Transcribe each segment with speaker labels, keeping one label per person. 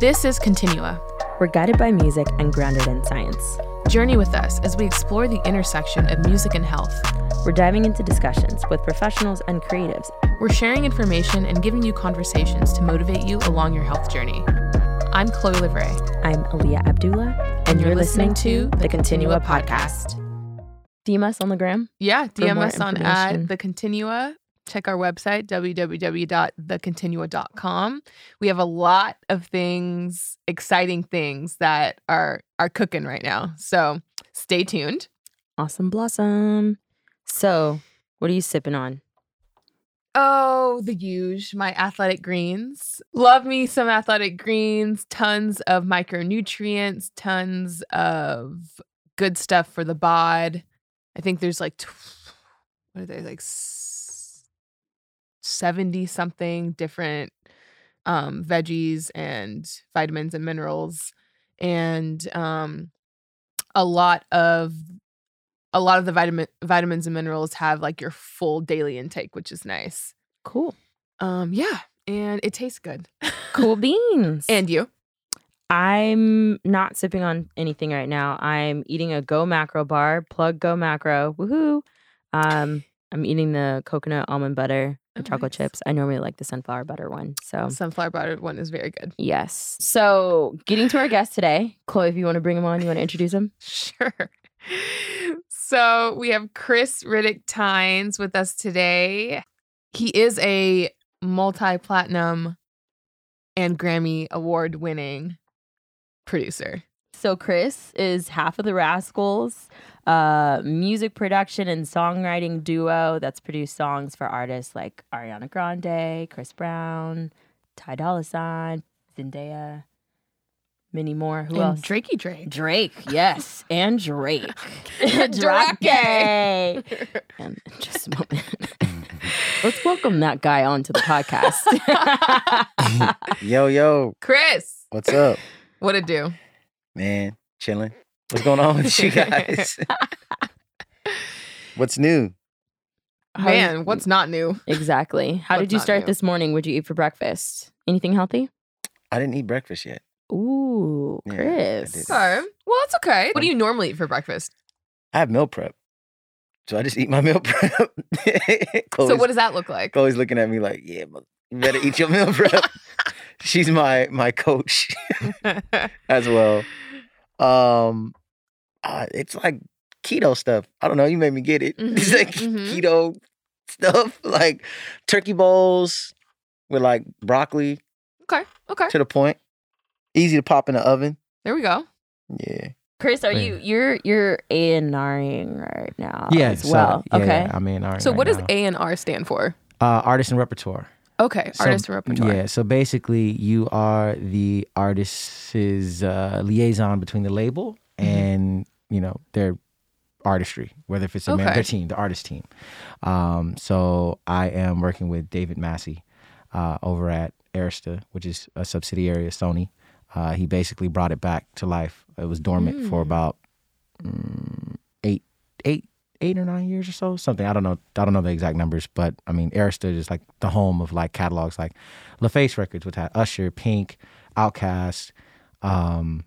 Speaker 1: This is Continua.
Speaker 2: We're guided by music and grounded in science.
Speaker 1: Journey with us as we explore the intersection of music and health.
Speaker 2: We're diving into discussions with professionals and creatives.
Speaker 1: We're sharing information and giving you conversations to motivate you along your health journey. I'm Chloe Livray.
Speaker 2: I'm Aliyah Abdullah,
Speaker 1: and you're, listening, to the Continua podcast.
Speaker 2: DM us on the gram.
Speaker 1: Yeah, DM us on at the Continua. Check our website, www.thecontinua.com. We have a lot of things, exciting things that are are cooking right now. So stay tuned.
Speaker 2: Awesome blossom. So, what are you sipping on?
Speaker 1: Oh, the huge, my athletic greens. Love me some athletic greens, tons of micronutrients, tons of good stuff for the bod. I think there's like, what are they, like 70 something different um, veggies and vitamins and minerals. And um, a lot of a lot of the vitamin vitamins and minerals have like your full daily intake, which is nice.
Speaker 2: Cool.
Speaker 1: Um, yeah, and it tastes good.
Speaker 2: Cool beans.
Speaker 1: and you?
Speaker 2: I'm not sipping on anything right now. I'm eating a Go Macro bar. Plug Go Macro. Woohoo. Um, I'm eating the coconut almond butter
Speaker 1: Oh,
Speaker 2: chocolate
Speaker 1: nice.
Speaker 2: chips. I normally like the sunflower butter one. So,
Speaker 1: Sunflower butter one is very good.
Speaker 2: yes. So, getting to our guest today, Chloe, if you want to bring him on, you want to introduce him?
Speaker 1: Sure. So we have Chris Riddick Tynes with us today. He is a multi-platinum and Grammy award winning producer.
Speaker 2: So Chris is half of the Rascals, uh, music production and songwriting duo that's produced songs for artists like Ariana Grande, Chris Brown, Ty Dolla Sign, Zendaya, many more. Who
Speaker 1: and
Speaker 2: else?
Speaker 1: Drakey Drake.
Speaker 2: Drake, yes, and Drake.
Speaker 1: Drake.
Speaker 2: And just a moment. Let's welcome that guy onto the podcast.
Speaker 3: Yo, yo,
Speaker 1: Chris,
Speaker 3: what's up,
Speaker 1: what it do?
Speaker 3: Man? Chilling. What's going on with you guys? what's new?
Speaker 1: Man, what's not new?
Speaker 2: exactly? How
Speaker 1: What's
Speaker 2: did you start
Speaker 1: new?
Speaker 2: this morning? What'd you eat for breakfast? Anything healthy?
Speaker 3: I didn't eat breakfast yet.
Speaker 2: Ooh,
Speaker 3: Yeah, I
Speaker 2: Chris.
Speaker 3: did.
Speaker 1: Okay. Well, it's okay. What do you normally eat for breakfast?
Speaker 3: I have meal prep, so I just eat my meal prep.
Speaker 1: So what does that look like?
Speaker 3: Chloe's looking at me like, "Yeah, mother- you better eat your meal prep." She's my my coach as well. Um, uh, it's like keto stuff. I don't know. You made me get it. It's
Speaker 1: Mhm,
Speaker 3: like
Speaker 1: mhm.
Speaker 3: keto stuff, like turkey bowls with like broccoli
Speaker 1: okay. Okay.
Speaker 3: to the point. Easy to pop in the oven.
Speaker 1: There we go.
Speaker 3: Yeah.
Speaker 2: Chris, are
Speaker 4: Yeah.
Speaker 2: you you're you're A and Ring right now
Speaker 4: yeah,
Speaker 2: as
Speaker 4: so,
Speaker 2: well?
Speaker 4: yeah,
Speaker 2: okay.
Speaker 4: I mean, all right,
Speaker 1: So
Speaker 4: right
Speaker 1: what does. A and R stand for?
Speaker 4: uh, artist and repertoire?
Speaker 1: Okay,
Speaker 4: So,
Speaker 1: artist repertoire.
Speaker 4: Yeah, so basically, you are the artist's uh, liaison between the label
Speaker 1: Mm-hmm.
Speaker 4: and you know their artistry, whether if it's a man, their team, the artist team. Um, so I am working with David Massey uh, over at Arista, which is a subsidiary of Sony. Uh, he basically brought it back to life. It was dormant for
Speaker 1: Mm.
Speaker 4: about mm, eight, eight, eight or nine years or so, something. I don't know. I don't know the exact numbers, but I mean, Arista is like the home of like catalogs like LaFace Records, which had Usher, Pink, Outkast, um,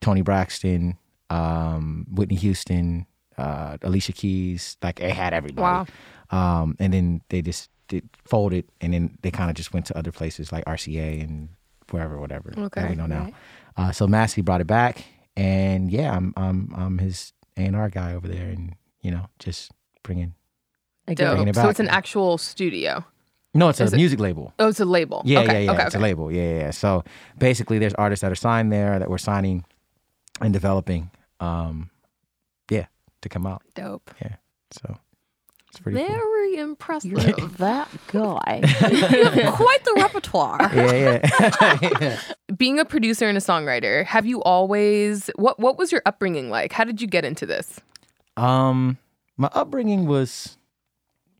Speaker 4: Toni Braxton, um, Whitney Houston, uh, Alicia Keys. Like it had everybody.
Speaker 1: Wow.
Speaker 4: Um, and then they just did, folded, and then they kind of just went to other places like RCA and wherever, whatever. that
Speaker 1: Okay,
Speaker 4: we know now.
Speaker 1: right.
Speaker 4: Uh, so Massey brought it back, and yeah, I'm I'm I'm his A and R guy over there, and you know just bringing.
Speaker 2: I get it.
Speaker 4: Bringing
Speaker 1: Dope.
Speaker 4: it
Speaker 1: So it's an actual studio.
Speaker 4: No, it's a
Speaker 1: it-
Speaker 4: music label.
Speaker 1: Oh, it's a label.
Speaker 4: Yeah,
Speaker 1: okay.
Speaker 4: yeah, yeah.
Speaker 1: Okay.
Speaker 4: it's
Speaker 1: okay.
Speaker 4: a label. Yeah, yeah, yeah. So basically, there's artists that are signed there that we're signing and developing. Um, yeah, to come out.
Speaker 1: Dope. Yeah.
Speaker 4: So it's pretty cool.
Speaker 1: Very impressive.
Speaker 2: You're that guy.
Speaker 1: Quite the repertoire.
Speaker 4: Yeah, yeah.
Speaker 1: Being a producer and a songwriter, have you always what what was your upbringing like? How did you get into this?
Speaker 4: Um, my upbringing was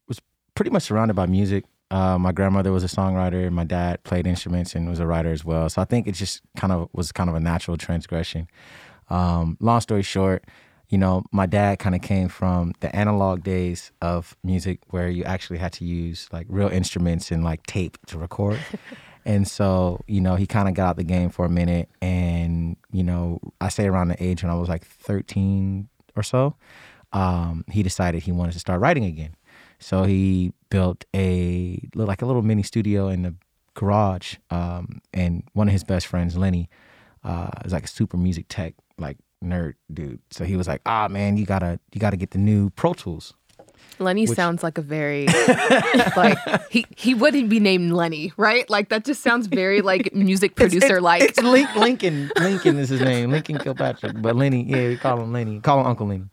Speaker 4: was pretty much surrounded by music. Uh, my grandmother was a songwriter. My dad played instruments and was a writer as well. So I think it just kind of was kind of a natural transgression. Um, long story short,
Speaker 5: you know, my dad kind of came from the analog days of music where you actually had to use like real instruments and like tape to record. and so, you know, he kind of got out the game for a minute. And, you know, I say around the age when I was like 13 or so, um, he decided he wanted to start writing again. So he built a like a little mini studio in the garage. Um, and one of his best friends, Lenny, uh, is like a super music tech, like nerd dude. So he was like, "Ah, man, you gotta you gotta get the new Pro Tools."
Speaker 1: Lenny
Speaker 5: Which-
Speaker 1: sounds like a very like he he wouldn't be named Lenny, right? Like that just sounds very like music producer like.
Speaker 5: It's Link, Lincoln. Lincoln is his name. Lincoln Kilpatrick. But Lenny, yeah, we call him Lenny. Call him Uncle Lenny.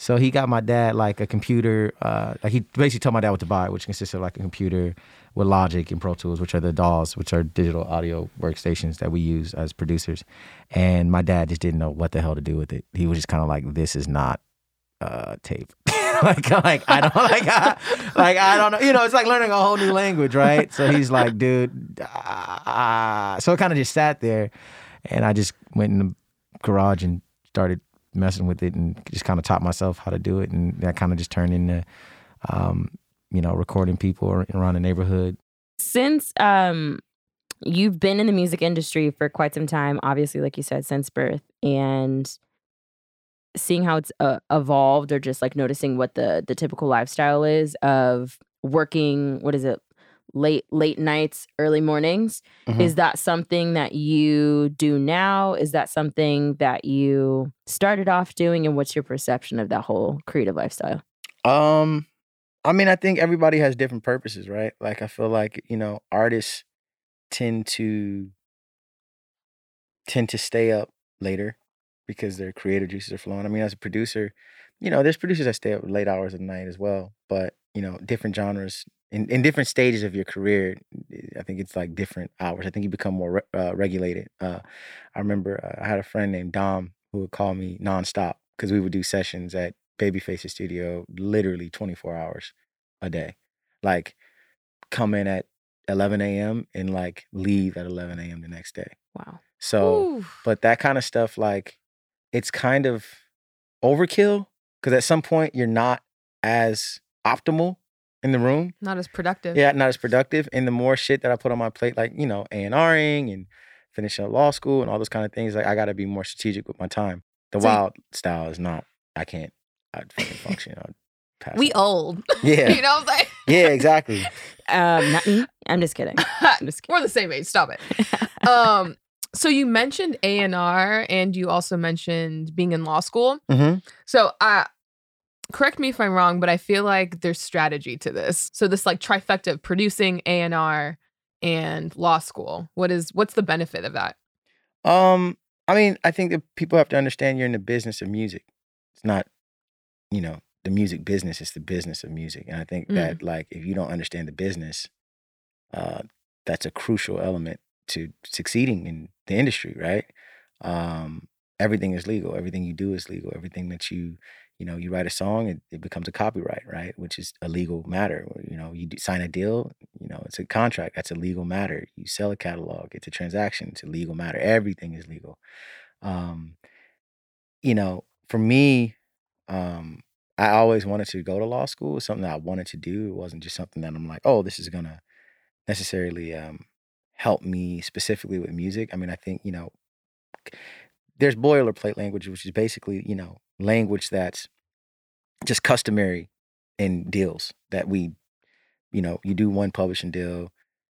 Speaker 5: So he got my dad like a computer. Uh, like he basically told my dad what to buy, which consists of like a computer with Logic and Pro Tools, which are the DAWs, which are digital audio workstations that we use as producers. And my dad just didn't know what the hell to do with it. He was just kind of like, "This is not uh, tape." like, like I don't like, I, like I don't know. You know, it's like learning a whole new language, right? So he's like, "Dude," ah. so it kind of just sat there, and I just went in the garage and started messing with it and just kind of taught myself how to do it and that kind of just turned into um, you know recording people around the neighborhood
Speaker 2: Since um, you've been in the music industry for quite some time, obviously, like you said, since birth, and seeing how it's uh, evolved, or just like noticing what the the typical lifestyle is of working. What is it? Late late nights, early mornings.
Speaker 4: Mhm.
Speaker 2: Is that something that you do now? Is that something that you started off doing? And what's your perception of that whole creative lifestyle?
Speaker 4: Um, I mean, I think everybody has different purposes, right? Like, I feel like you know, artists tend to tend to stay up later because their creative juices are flowing. I mean, as a producer, you know, there's producers that stay up late hours of the night as well, but you know, different genres in, in different stages of your career. I think it's like different hours. I think you become more re- uh, regulated. Uh, I remember uh, I had a friend named Dom who would call me nonstop because we would do sessions at Babyface's studio literally 24 hours a day. Like come in at 11 a.m. and like leave at 11 a.m. the next day.
Speaker 2: Wow.
Speaker 4: So,
Speaker 1: Ooh.
Speaker 4: but that kind of stuff, like it's kind of overkill because at some point you're not as optimal in the room.
Speaker 1: not as productive.
Speaker 4: Yeah, not as productive. And the more shit that I put on my plate, like, you know, A&Ring and finishing up law school and all those kind of things, like I gotta be more strategic with my time. The
Speaker 1: So you-
Speaker 4: wild style is not, I can't, I'd fucking function. I'd pass
Speaker 1: We
Speaker 4: out.
Speaker 1: old.
Speaker 4: Yeah.
Speaker 1: you know what I'm saying?
Speaker 4: Yeah, exactly.
Speaker 2: Um, not me. I'm just kidding. I'm just kidding.
Speaker 1: We're the same age. Stop it. um, so you mentioned A and R, and you also mentioned being in law school.
Speaker 4: hmm
Speaker 1: So, uh, correct me if I'm wrong, but I feel like there's strategy to this. So this like trifecta of producing A and R and law school. What is what's the benefit of that?
Speaker 4: Um, I mean, I think that people have to understand you're in the business of music. It's not, you know, the music business, it's the business of music. And I think
Speaker 1: Mm.
Speaker 4: that like if you don't understand the business, uh, that's a crucial element to succeeding in the industry, right? Um, everything is legal. Everything you do is legal. Everything that you, you know, you write a song, it, it becomes a copyright, right? Which is a legal matter. You know, you sign a deal, you know, it's a contract. That's a legal matter. You sell a catalog, it's a transaction. It's a legal matter. Everything is legal. Um, you know, for me, um, I always wanted to go to law school. It's something that I wanted to do. It wasn't just something that I'm like, oh, this is gonna necessarily um, help me specifically with music. I mean, I think you know, there's boilerplate language, which is basically you know language that's just customary in deals that we, you know, you do one publishing deal,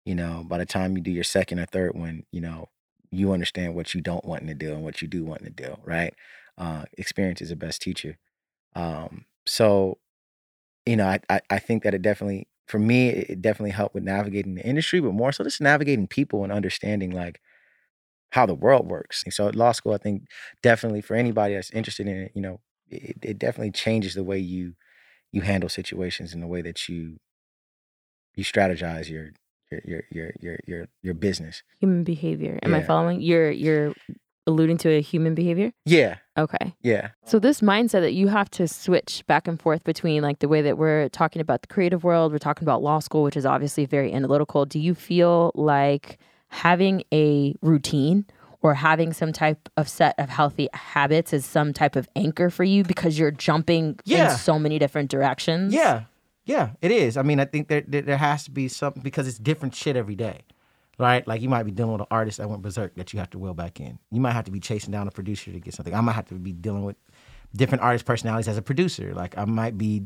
Speaker 4: you know, by the time you do your second or third one, you know, you understand what you don't want in the deal and what you do want in the deal, right? Uh, experience is the best teacher. Um, so, you know, I, I I think that it definitely for me it definitely helped with navigating the industry, but more so just navigating people and understanding like how the world works. And so at law school, I think definitely for anybody that's interested in it, you know, it, it definitely changes the way you you handle situations and the way that you you strategize your your your your your your, your business.
Speaker 2: Human behavior. Am I following? You're you're alluding to a human behavior?
Speaker 4: Yeah,
Speaker 2: Okay.
Speaker 4: yeah.
Speaker 2: So this mindset that you have to switch back and forth between like the way that we're talking about the creative world, we're talking about law school, which is obviously very analytical. Do you feel like having a routine or having some type of set of healthy habits is some type of anchor for you because you're jumping
Speaker 4: Yeah.
Speaker 2: in so many different directions.
Speaker 4: Yeah, yeah, it is. I mean, I think there there, there has to be something because it's different shit every day, right? Like you might be dealing with an artist that went berserk that you have to will back in. You might have to be chasing down a producer to get something. I might have to be dealing with different artist personalities as a producer. Like I might be,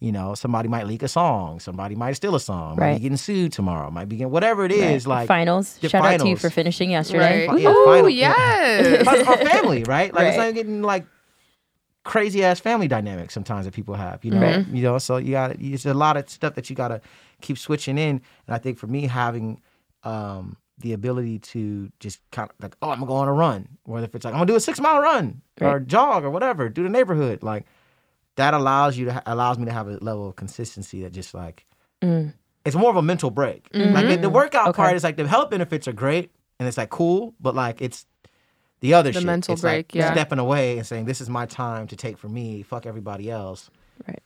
Speaker 4: you know, somebody might leak a song, somebody might steal a song, might be getting sued tomorrow, might be getting whatever it is. Right. Like
Speaker 2: finals.
Speaker 4: the
Speaker 2: Shout out to you for finishing yesterday.
Speaker 1: Right.
Speaker 4: Yeah,
Speaker 1: Ooh,
Speaker 4: final-
Speaker 1: yes.
Speaker 4: Plus our family, right? Like it's
Speaker 2: Right.
Speaker 4: not getting like crazy ass family dynamics sometimes that people have, you know.
Speaker 2: Right.
Speaker 4: You know, so you got it's a lot of stuff that you got to keep switching in. And I think for me having um the ability to just kind of like, oh, I'm gonna go on a run, whether if it's like I'm gonna do a six mile run or jog or whatever, do the neighborhood, like that allows you to ha- allows me to have a level of consistency that just like
Speaker 2: Mm.
Speaker 4: it's more of a mental break. Like the, the workout
Speaker 2: Okay.
Speaker 4: part is like the health benefits are great and it's like cool, but like it's the other
Speaker 1: The
Speaker 4: shit.
Speaker 1: mental
Speaker 4: It's like
Speaker 1: break, yeah.
Speaker 4: Stepping away and saying this is my time to take for me. Fuck everybody else.
Speaker 2: Right.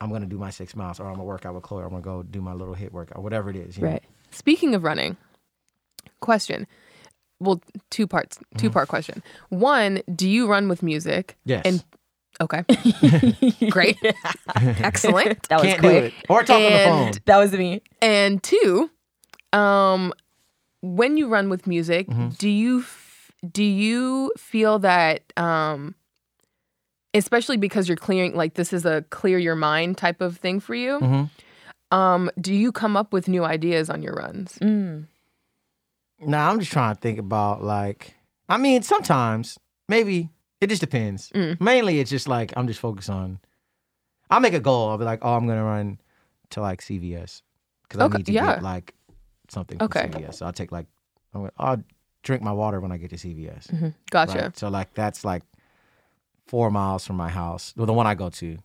Speaker 4: I'm gonna do my six miles, or I'm gonna work out with Chloe, or I'm gonna go do my little HIIT workout, whatever it is. you know?
Speaker 2: Right.
Speaker 1: Speaking of running, question. Well, two parts,
Speaker 4: Mm-hmm.
Speaker 1: two part question. One, do you run with music?
Speaker 4: Yes.
Speaker 1: And okay, great, excellent.
Speaker 2: That was
Speaker 4: Can't do
Speaker 2: quick.
Speaker 4: it. Or talk on the phone.
Speaker 1: And-
Speaker 2: That was me.
Speaker 1: And two, um, when you run with music,
Speaker 4: Mm-hmm.
Speaker 1: do you f- do you feel that, um, especially because you're clearing, like this is a clear your mind type of thing for you?
Speaker 4: Mhm.
Speaker 1: Um, do you come up with new ideas on your runs?
Speaker 2: Mm.
Speaker 4: Nah, I'm just trying to think about like. I mean, sometimes maybe it just depends.
Speaker 1: Mm.
Speaker 4: Mainly, it's just like I'm just focused on. I'll make a goal. I'll be like, oh, I'm gonna run to like CVS because I need to
Speaker 1: yeah.
Speaker 4: get like something from
Speaker 1: Okay.
Speaker 4: CVS. So I'll take like, I'm gonna, I'll drink my water when I get to CVS.
Speaker 1: Mm-hmm. Gotcha.
Speaker 4: right? So like that's like four miles from my house, well, the one I go to.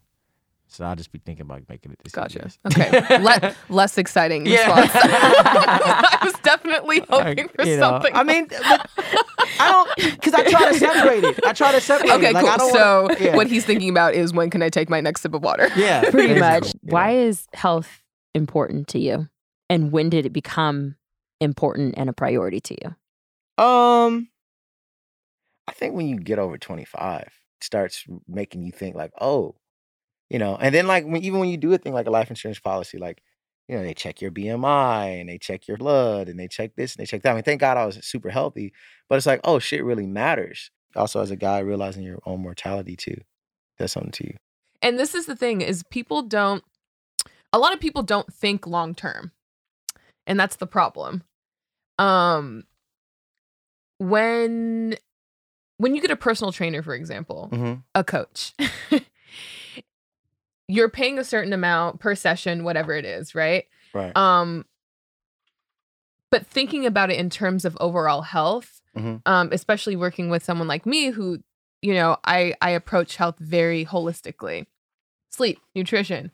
Speaker 4: So I'll just be thinking about making it to
Speaker 1: Gotcha. Okay. Le- less exciting response. I was definitely hoping
Speaker 4: Like,
Speaker 1: for
Speaker 4: you know,
Speaker 1: something.
Speaker 4: I mean, but I don't because I try to separate it. I try to separate
Speaker 1: okay,
Speaker 4: it. Like, I
Speaker 1: cool.
Speaker 4: don't
Speaker 1: So
Speaker 4: wanna- yeah.
Speaker 1: what he's thinking about is when can I take my next sip of water?
Speaker 4: yeah,
Speaker 2: Pretty much.
Speaker 4: you
Speaker 2: Why
Speaker 4: know.
Speaker 2: is health important to you? And when did it become important and a priority to you?
Speaker 6: Um, I think when you get over 25, it starts making you think like, oh, you know, and then like when even when you do a thing like a life insurance policy, like, you know, they check your BMI and they check your blood and they check this and they check that. I mean, thank God I was super healthy, but it's like, oh, shit really matters. Also, as a guy, realizing your own mortality too. That's something to you.
Speaker 1: And this is the thing is people don't a lot of people don't think long term. And that's the problem. Um when when you get a personal trainer for example,
Speaker 6: Mm-hmm.
Speaker 1: a coach. you're paying a certain amount per session whatever it is, right?
Speaker 6: Right.
Speaker 1: Um but thinking about it in terms of overall health,
Speaker 6: Mhm.
Speaker 1: um, especially working with someone like me who, you know, I I approach health very holistically. Sleep, nutrition,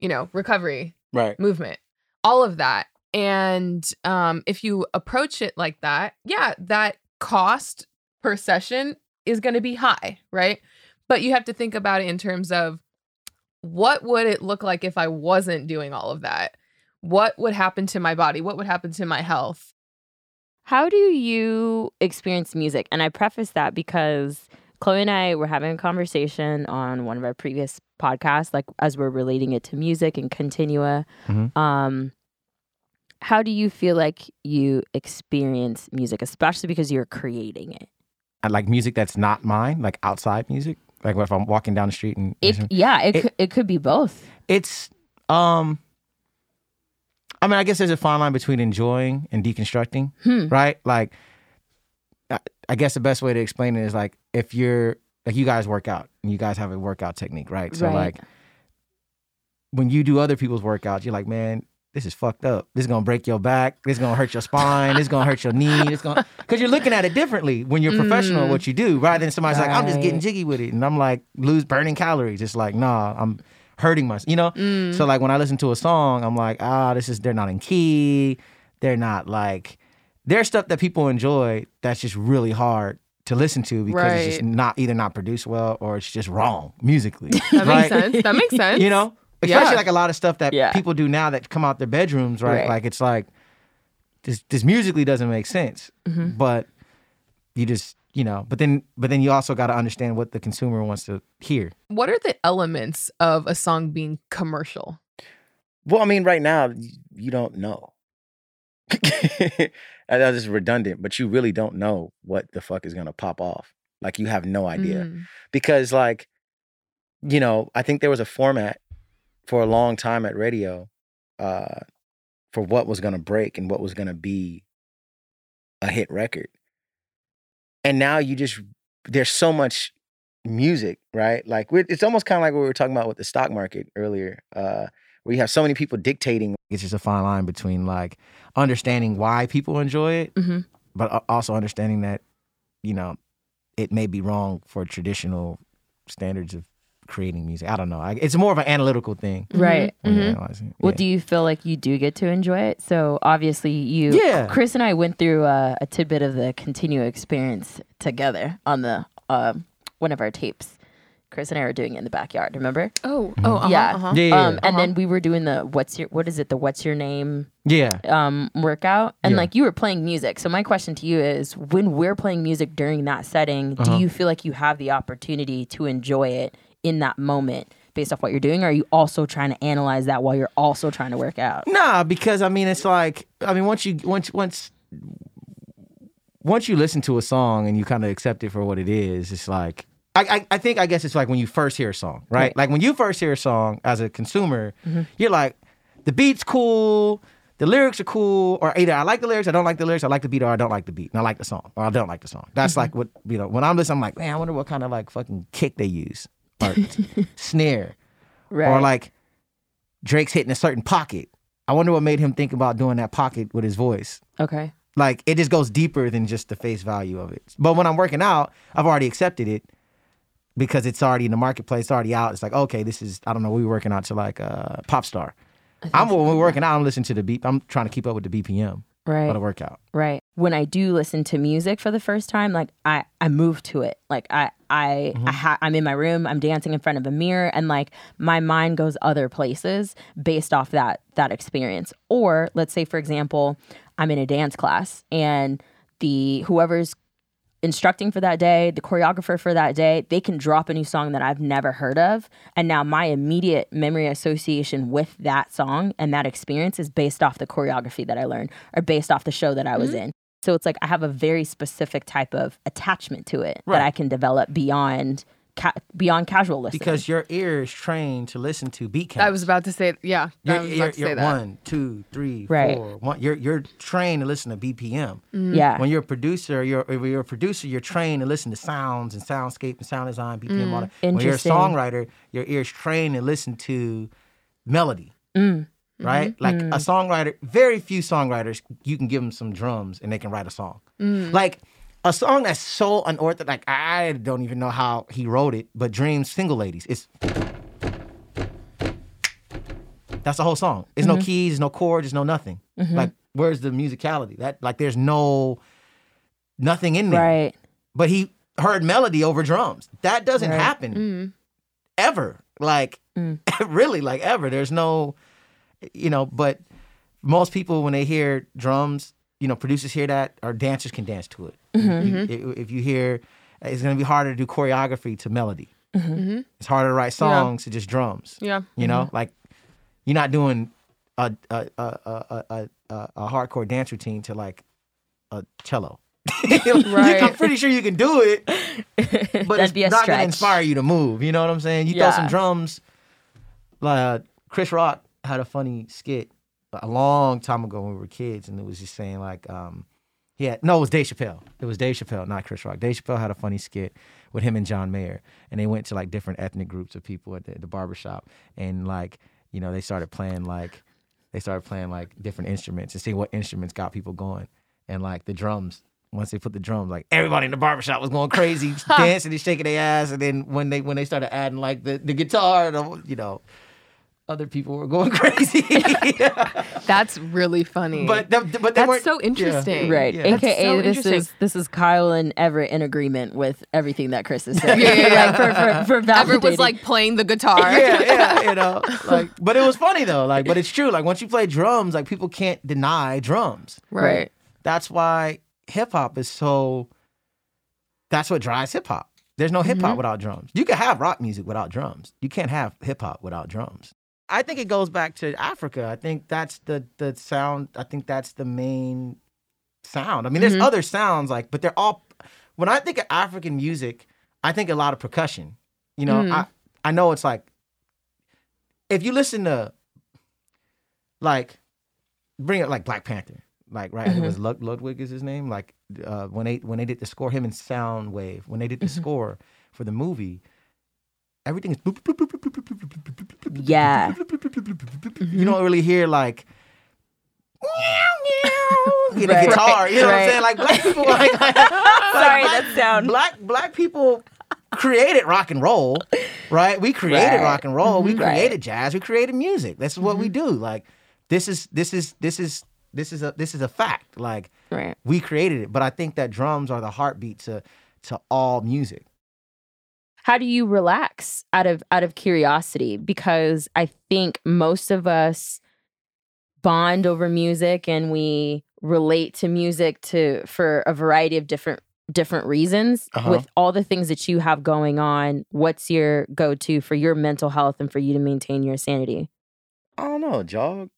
Speaker 1: you know, recovery,
Speaker 6: right.
Speaker 1: movement, all of that. And um, if you approach it like that, yeah, that cost per session is going to be high, right? But you have to think about it in terms of what would it look like if I wasn't doing all of that? What would happen to my body? What would happen to my health?
Speaker 2: How do you experience music? And I preface that because Chloe and I were having a conversation on one of our previous podcasts, like as we're relating it to music and continua.
Speaker 4: Mhm.
Speaker 2: Um, how do you feel like you experience music, especially because you're creating it?
Speaker 4: I like music that's not mine, like outside music. Like if I'm walking down the street and
Speaker 2: It, yeah, it,
Speaker 4: It-
Speaker 2: could, it could be both.
Speaker 4: it's um I mean, I guess there's a fine line between enjoying and deconstructing,
Speaker 2: Hmm.
Speaker 4: right? Like I, I guess the best way to explain it is like if you're like you guys work out and you guys have a workout technique, right? So
Speaker 2: Right.
Speaker 4: like when you do other people's workouts, you're like, man, this is fucked up. This is gonna break your back. This is gonna hurt your spine. this is gonna hurt your knee. It's gonna because you're looking at it differently when you're professional at
Speaker 1: Mm.
Speaker 4: what you do, rather than somebody's like, I'm just getting jiggy with it, and I'm like lose burning calories. It's like, nah, I'm hurting myself. You know.
Speaker 1: Mm.
Speaker 4: So like when I listen to a song, I'm like, ah, this is they're not in key. They're not like there's stuff that people enjoy that's just really hard to listen to because it's just not either not produced well or it's just wrong musically.
Speaker 1: that
Speaker 4: right?
Speaker 1: makes sense. That makes sense.
Speaker 4: You know? Especially
Speaker 1: Yeah.
Speaker 4: like a lot of stuff that
Speaker 2: Yeah.
Speaker 4: people do now that come out their bedrooms, right?
Speaker 2: Right.
Speaker 4: Like it's like this this musically doesn't make sense.
Speaker 1: Mm-hmm.
Speaker 4: But you just you know. But then but then you also got to understand what the consumer wants to hear.
Speaker 1: What are the elements of a song being commercial?
Speaker 7: Well, I mean, right now you don't know. I know this is redundant, but you really don't know what the fuck is gonna pop off. Like you have no idea
Speaker 1: Mm.
Speaker 7: because, like, you know, I think there was a format for a long time at radio uh, for what was gonna break and what was gonna be a hit record, and now you just there's so much music, right? Like we're, it's almost kind of like what we were talking about with the stock market earlier, uh, where you have so many people dictating
Speaker 4: It's just a fine line between like understanding why people enjoy it,
Speaker 1: Mm-hmm.
Speaker 4: but also understanding that you know it may be wrong for traditional standards of creating music. I don't know. I, it's more of an analytical thing.
Speaker 2: Right.
Speaker 4: when you
Speaker 1: Mhm.
Speaker 4: analyze it.
Speaker 2: Well, do you feel like you do get to enjoy it? So obviously, you,
Speaker 4: Yeah.
Speaker 2: Chris and I went through a, a tidbit of the Continua experience together on the um one of our tapes. Chris and I were doing it in the backyard. Remember?
Speaker 1: Oh, oh, uh-huh,
Speaker 2: Yeah.
Speaker 1: uh-huh.
Speaker 4: Yeah, yeah,
Speaker 2: Um, and
Speaker 1: Uh-huh.
Speaker 2: then we were doing the what's your what is it? The what's your name
Speaker 4: yeah.
Speaker 2: um workout, and
Speaker 4: Yeah.
Speaker 2: like you were playing music. So my question to you is, when we're playing music during that setting,
Speaker 4: Uh-huh.
Speaker 2: do you feel like you have the opportunity to enjoy it in that moment? Based off what you're doing, or are you also trying to analyze that while you're also trying to work out?
Speaker 4: Nah, because I mean, it's like I mean, once you once once once you listen to a song and you kind of accept it for what it is, it's like I, I I think I guess it's like when you first hear a song, right?
Speaker 2: Right.
Speaker 4: Like when you first hear a song as a consumer, mm-hmm. you're like, the beat's cool. The lyrics are cool, or either I like the lyrics, I don't like the lyrics, I like the beat, or I don't like the beat, and I like the song, or I don't like the song. That's mm-hmm. like what you know. When I'm listening, I'm like, man, I wonder what kind of like fucking kick they use, snare,
Speaker 2: Right.
Speaker 4: or like Drake's hitting a certain pocket. I wonder what made him think about doing that pocket with his voice.
Speaker 2: okay.
Speaker 4: Like it just goes deeper than just the face value of it. But when I'm working out, I've already accepted it because it's already in the marketplace, already out. It's like, okay, this is I don't know, we were working out to like uh pop star. I'm when we're working out, I'm listening to the beat. I'm trying to keep up with the BPM
Speaker 2: Right.
Speaker 4: of the workout.
Speaker 2: Right. When I do listen to music for the first time, like I I move to it. Like I I, I mm-hmm. ha- I'm in my room, I'm dancing in front of a mirror and like my mind goes other places based off that that experience. Or let's say for example, I'm in a dance class and the whoever's instructing for that day, the choreographer for that day, they can drop a new song that I've never heard of. And now my immediate memory association with that song and that experience is based off the choreography that I learned or based off the show that I was mm-hmm. in. So it's like I have a very specific type of attachment to it
Speaker 4: Right.
Speaker 2: that I can develop beyond ca- beyond casual listening.
Speaker 4: Because your ear is trained to listen to beat counts.
Speaker 1: I was about to say, yeah, I
Speaker 4: You're,
Speaker 1: was
Speaker 4: you're,
Speaker 1: about to say
Speaker 4: you're
Speaker 1: that.
Speaker 4: one, two, three, four.
Speaker 2: Right.
Speaker 4: One, you're you're trained to listen to BPM.
Speaker 2: yeah.
Speaker 4: When you're a producer, you're if you're a producer, you're trained to listen to sounds and soundscape and sound design, BPM, all that. When you're a songwriter, your ear's trained to listen to melody.
Speaker 2: Mm.
Speaker 4: Right? Mm-hmm. Like a mm. songwriter, very few songwriters, you can give them some drums and they can write a song. Mm. Like a song that's so unorthodox, like I don't even know how he wrote it, but Dream's Single Ladies, it's that's the whole song. There's no mm-hmm. keys, there's no chords, there's no nothing. Mm-hmm. Like, where's the musicality? That like there's no nothing in there.
Speaker 2: Right.
Speaker 4: But he heard melody over drums. That doesn't happen
Speaker 1: Mm.
Speaker 4: ever. Like mm. really, like ever. There's no you know, but most people when they hear drums, you know, producers hear that or dancers can dance to it. You- if you hear it's gonna be harder to do choreography to melody.
Speaker 1: Mhm.
Speaker 4: It's harder to write songs to just drums.
Speaker 1: Yeah.
Speaker 4: You know, like you're not doing a a a a a, a, a hardcore dance routine to like a cello.
Speaker 1: Right.
Speaker 4: I'm pretty sure you can do it, but it's
Speaker 2: That'd be a
Speaker 4: not gonna inspire you to move. You know what I'm saying? You throw some drums. Like uh, Chris Rock had a funny skit a long time ago when we were kids, and it was just saying like, um, yeah, no, it was Dave Chappelle. It was Dave Chappelle, not Chris Rock. Dave Chappelle had a funny skit with him and John Mayer, and they went to like different ethnic groups of people at the, the barbershop, and like, you know, they started playing like, they started playing like different instruments and seeing what instruments got people going, and like the drums. Once they put the drums, like everybody in the barbershop was going crazy, dancing and shaking their ass. And then when they when they started adding like the, the guitar, the, you know, other people were going crazy.
Speaker 1: That's really funny.
Speaker 4: but the, but they
Speaker 1: That's
Speaker 4: weren't-
Speaker 1: so
Speaker 4: yeah.
Speaker 1: interesting.
Speaker 2: Right.
Speaker 4: Yeah.
Speaker 2: AKA
Speaker 1: so
Speaker 2: this is this is Kyle and Everett in agreement with everything that Chris is saying.
Speaker 1: Yeah, yeah, yeah.
Speaker 2: Like, for, for, for
Speaker 1: Everett was like playing the guitar.
Speaker 4: yeah, yeah, you know, like, but it was funny though, like, but it's true. Like, once you play drums, like, people can't deny drums.
Speaker 1: right.
Speaker 4: That's why hip hop is so
Speaker 5: that's what drives hip hop. There's no hip hop
Speaker 2: Mhm.
Speaker 5: without drums. You can have rock music without drums. You can't have hip hop without drums. I think it goes back to Africa. I think that's the the sound. I think that's the main sound. I mean, there's
Speaker 2: Mhm.
Speaker 5: other sounds like, but they're all. When I think of African music, I think a lot of percussion. You know,
Speaker 1: Mm.
Speaker 5: I I know it's like if you listen to like bring it like Black Panther, like right, it was Lud- Ludwig is his name. Like uh, when they when they did the score, him and Soundwave, when they did the
Speaker 2: Mhm.
Speaker 5: score for the movie, everything is
Speaker 2: Yeah.
Speaker 5: You don't really hear like. You know,
Speaker 2: Right.
Speaker 5: guitar. You know what I'm
Speaker 2: Right.
Speaker 5: saying? Like black people, like, like,
Speaker 2: Sorry,
Speaker 5: black,
Speaker 2: that sound.
Speaker 5: Black black people created rock and roll, right? We created
Speaker 2: Right.
Speaker 5: rock and roll. We
Speaker 2: Mhm. Right.
Speaker 5: created jazz. We created music. This is what we do. Like this is this is this is this is a this is a fact. Like
Speaker 2: Right.
Speaker 5: we created it. But I think that drums are the heartbeat to to all music.
Speaker 2: How do you relax out of out of curiosity? Because I think most of us bond over music and we relate to music to for a variety of different different reasons
Speaker 4: Uh-huh.
Speaker 2: with all the things that you have going on what's your go-to for your mental health and for you to maintain your sanity
Speaker 4: I don't know, jog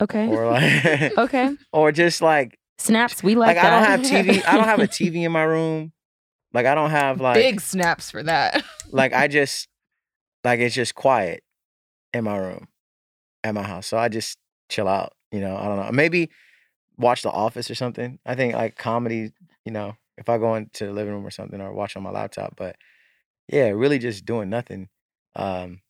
Speaker 2: okay
Speaker 4: or like
Speaker 2: okay
Speaker 4: or just like
Speaker 2: snaps we like,
Speaker 4: like, I don't have TV. I don't have a TV in my room. Like I don't have like
Speaker 1: Big snaps for that.
Speaker 4: like I just like it's just quiet in my room at my house. So I just chill out, you know. I don't know. Maybe watch The Office or something. I think like comedy, you know, if I go into the living room or something or watch on my laptop, but yeah, really just doing nothing. Um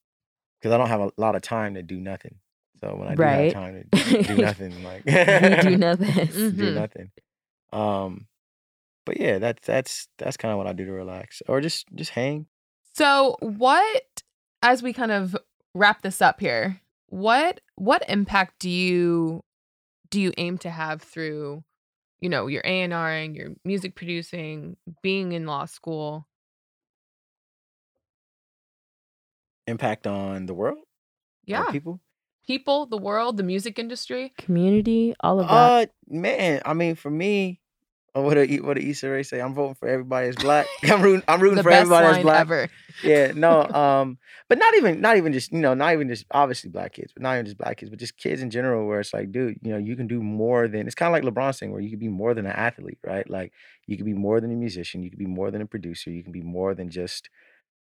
Speaker 4: cuz I don't have a lot of time to do nothing. So when I do
Speaker 2: Right.
Speaker 4: have time to do nothing like
Speaker 2: do
Speaker 1: Mm.
Speaker 4: do
Speaker 1: Mhm.
Speaker 4: nothing. Um but yeah, that's that's that's kind of what I do to relax or just just hang.
Speaker 1: So, what as we kind of wrap this up here, what what impact do you do you aim to have through, you know, your A&Ring, your music producing, being in law school?
Speaker 4: impact on the world? or
Speaker 1: Yeah.
Speaker 4: people.
Speaker 1: People, the world, the music industry.
Speaker 2: community all of that
Speaker 4: Uh, man, I mean, for me, uh, what a what Issa Rae say? I'm voting for everybody that's black. I'm rooting. I'm rooting for everybody that's black.
Speaker 1: ever.
Speaker 4: Yeah, no, um, but not even not even just you know not even just obviously black kids, but not even just black kids, but just kids in general. Where it's like, dude, you know, you can do more than it's kind of like LeBron saying, where you can be more than an athlete, right? Like you can be more than a musician, you can be more than a producer, you can be more than just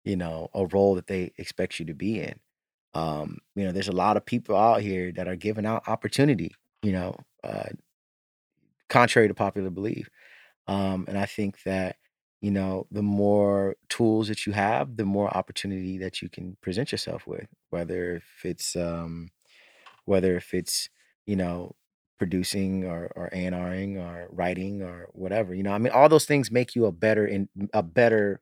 Speaker 4: you know a role that they expect you to be in. Um, you know, there's a lot of people out here that are giving out opportunity, you know, uh, contrary to popular belief. Um, and I think that, you know, the more tools that you have, the more opportunity that you can present yourself with, whether if it's um whether if it's, you know, producing or or A&Ring or writing or whatever. You know, I mean all those things make you a better in a better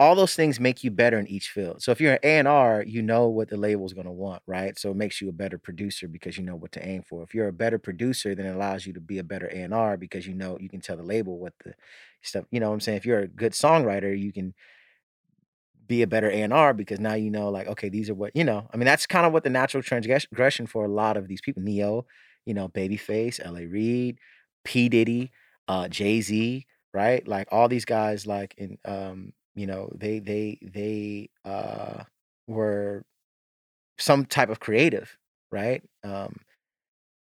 Speaker 4: all those things make you better in each field. So if you're an A&R, you know what the label's going to want, right? So it makes you a better producer because you know what to aim for. If you're a better producer, then it allows you to be a better A&R because you know you can tell the label what the stuff, you know what I'm saying? If you're a good songwriter, you can be a better A&R because now you know like okay, these are what, you know. I mean, that's kind of what the natural transgression for a lot of these people, Ne-Yo, you know, Babyface, LA Reid, P Diddy, uh Jay-Z, right? Like all these guys like in um you know they they they uh were some type of creative right? Um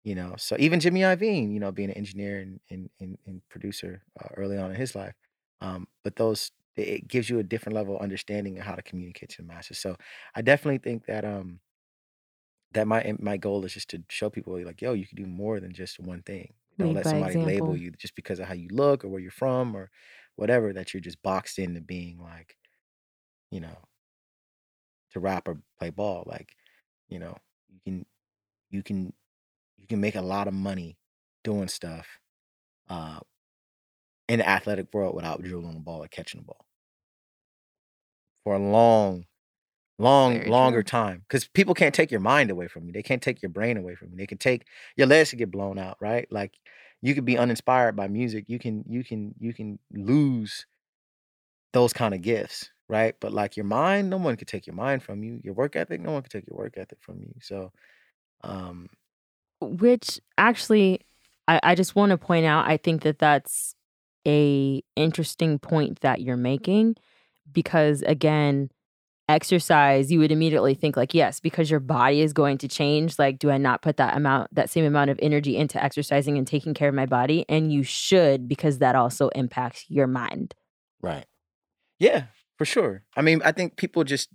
Speaker 4: you know so even jimmy iovine you know being an engineer and and, and, and producer uh, early on in his life um but those it- gives you a different level of understanding of how to communicate to the masses. So i definitely think that um that my my goal is just to show people like yo you can do more than just one thing. Don't
Speaker 2: Lead
Speaker 4: let somebody label you just because of how you look or where you're from or whatever that you're just boxed into being like you know to rap or play ball like you know you can you can you can make a lot of money doing stuff uh in the athletic world without dribbling the ball or catching the ball for a long long
Speaker 1: Very
Speaker 4: longer
Speaker 1: true.
Speaker 4: time because people can't take your mind away from you they can't take your brain away from you they can take your legs to get blown out right like you could be uninspired by music you can you can you can lose those kind of gifts right? But like your mind no one could take your mind from you your work ethic no one could take your work ethic from you so um
Speaker 2: which actually I, I just want to point out i think that that's a interesting point that you're making because again, exercise you would immediately think like yes because your body is going to change like do i not put that amount that same amount of energy into exercising and taking care of my body and you should because that also impacts your mind
Speaker 4: Right. Yeah, for sure. I mean, I think people just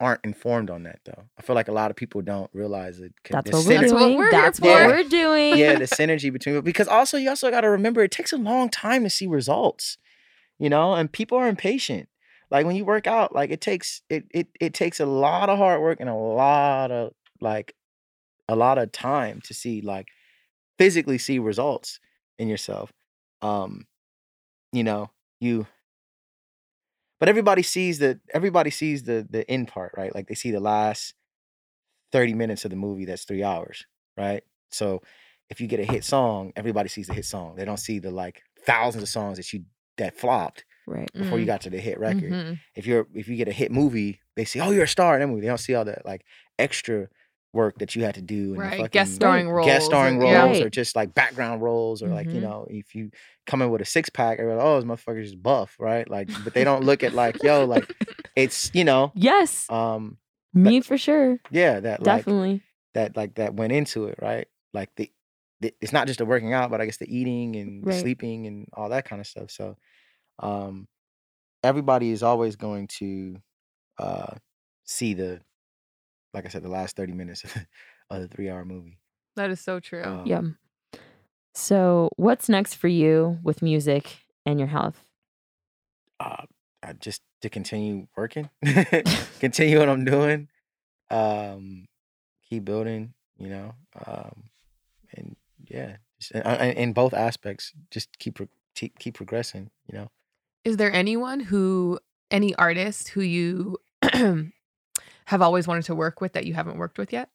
Speaker 4: aren't informed on that though. I feel like a lot of people don't realize it. can-
Speaker 2: that's what we're
Speaker 4: syner-
Speaker 1: That's what
Speaker 2: doing
Speaker 1: we're
Speaker 2: that's
Speaker 4: for.
Speaker 2: what we're doing
Speaker 4: yeah, the synergy between because also you also got to remember it takes a long time to see results, you know, and people are impatient. Like when you work out, like it takes it it it takes a lot of hard work and a lot of like a lot of time to see like physically see results in yourself. Um, you know, you but everybody sees the everybody sees the the end part, right? Like they see the last 30 minutes of the movie that's three hours, right? So if you get a hit song, everybody sees the hit song. They don't see the like thousands of songs that you that flopped
Speaker 2: right
Speaker 4: before you
Speaker 1: Mm.
Speaker 4: got to the hit record.
Speaker 1: Mhm.
Speaker 4: If you're if you get a hit movie, they see, oh, you're a star in that movie. They don't see all that like extra work that you had to do and
Speaker 1: Right.
Speaker 4: fucking
Speaker 1: Guest starring roles.
Speaker 4: guest starring roles
Speaker 1: yeah.
Speaker 2: Right.
Speaker 4: or just like background roles or like you
Speaker 1: Mhm.
Speaker 4: know if you come in with a six pack or oh this motherfucker's just buff right like but they don't look at like yo like it's you know
Speaker 2: yes
Speaker 4: um
Speaker 2: me for sure
Speaker 4: yeah that like
Speaker 2: definitely
Speaker 4: that like that went into it right like the, the it's not just the working out but I guess the eating and the
Speaker 2: Right.
Speaker 4: sleeping and all that kind of stuff so um everybody is always going to uh see the like I said the last 30 minutes of the, 3 hour movie
Speaker 1: That is so true.
Speaker 4: Um,
Speaker 2: yeah so what's next for you with music and your health
Speaker 4: uh, just to continue working, continue what I'm doing, um, keep building, you know, um, and yeah, just, in, uh, in both aspects, just keep keep keep progressing, you know.
Speaker 1: Is there anyone who, any artist who you have always wanted to work with that you haven't worked with yet?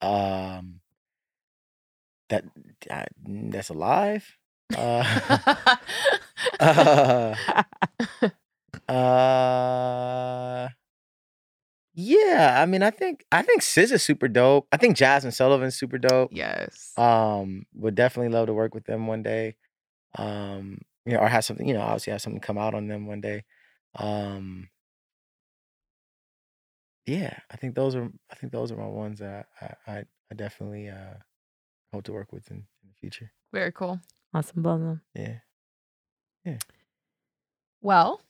Speaker 4: Um, that uh, that's alive. Uh, uh, uh, yeah, I mean, I think I think SZA's super dope. I think Jazmine Sullivan's super dope.
Speaker 1: yes.
Speaker 4: Um, would definitely love to work with them one day. Um, you know, or have something, you know, obviously have something come out on them one day. Um, yeah, I think those are I think those are my ones that I I, I definitely uh hope to work with in, in the future.
Speaker 1: Very cool.
Speaker 2: awesome Bono.
Speaker 4: Yeah.
Speaker 1: Yeah well,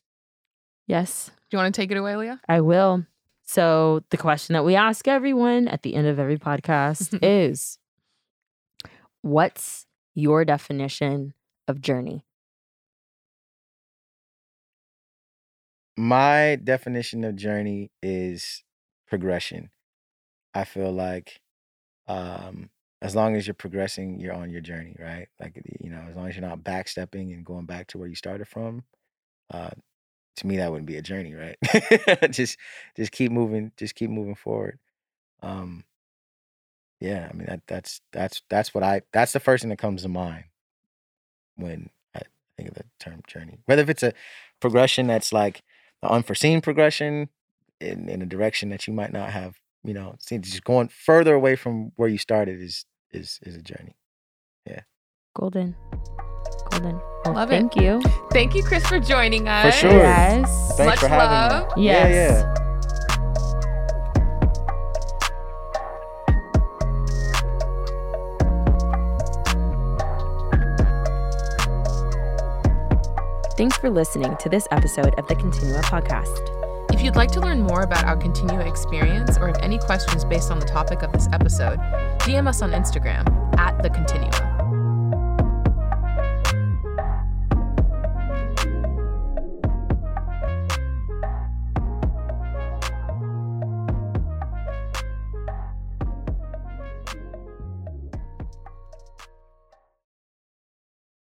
Speaker 2: yes
Speaker 1: do you want to take it away, Leah?
Speaker 2: I will. So, the question that we ask everyone at the end of every podcast is What's your definition of journey?
Speaker 4: My definition of journey is progression. I feel like um as long as you're progressing, you're on your journey, right? Like you know, as long as you're not backstepping and going back to where you started from, uh to me that wouldn't be a journey, right? just just keep moving, just keep moving forward. Um yeah, I mean that that's that's that's what I that's the first thing that comes to mind when I think of the term journey. Whether if it's a progression that's like unforeseen progression in, in a direction that you might not have, you know, seen just going further away from where you started is is is a journey. Yeah.
Speaker 2: Golden. Golden. Well,
Speaker 1: Love it.
Speaker 2: thank you.
Speaker 1: Thank you, Chris, for joining us.
Speaker 4: For sure.
Speaker 2: Yes.
Speaker 4: Thanks
Speaker 1: Much
Speaker 4: for having
Speaker 1: love.
Speaker 4: me. Yeah,
Speaker 2: Yes.
Speaker 4: yeah.
Speaker 2: Thanks for listening to this episode of the Continua podcast.
Speaker 1: If you'd like to learn more about our Continua experience or have any questions based on the topic of this episode, DM us on Instagram at The Continua.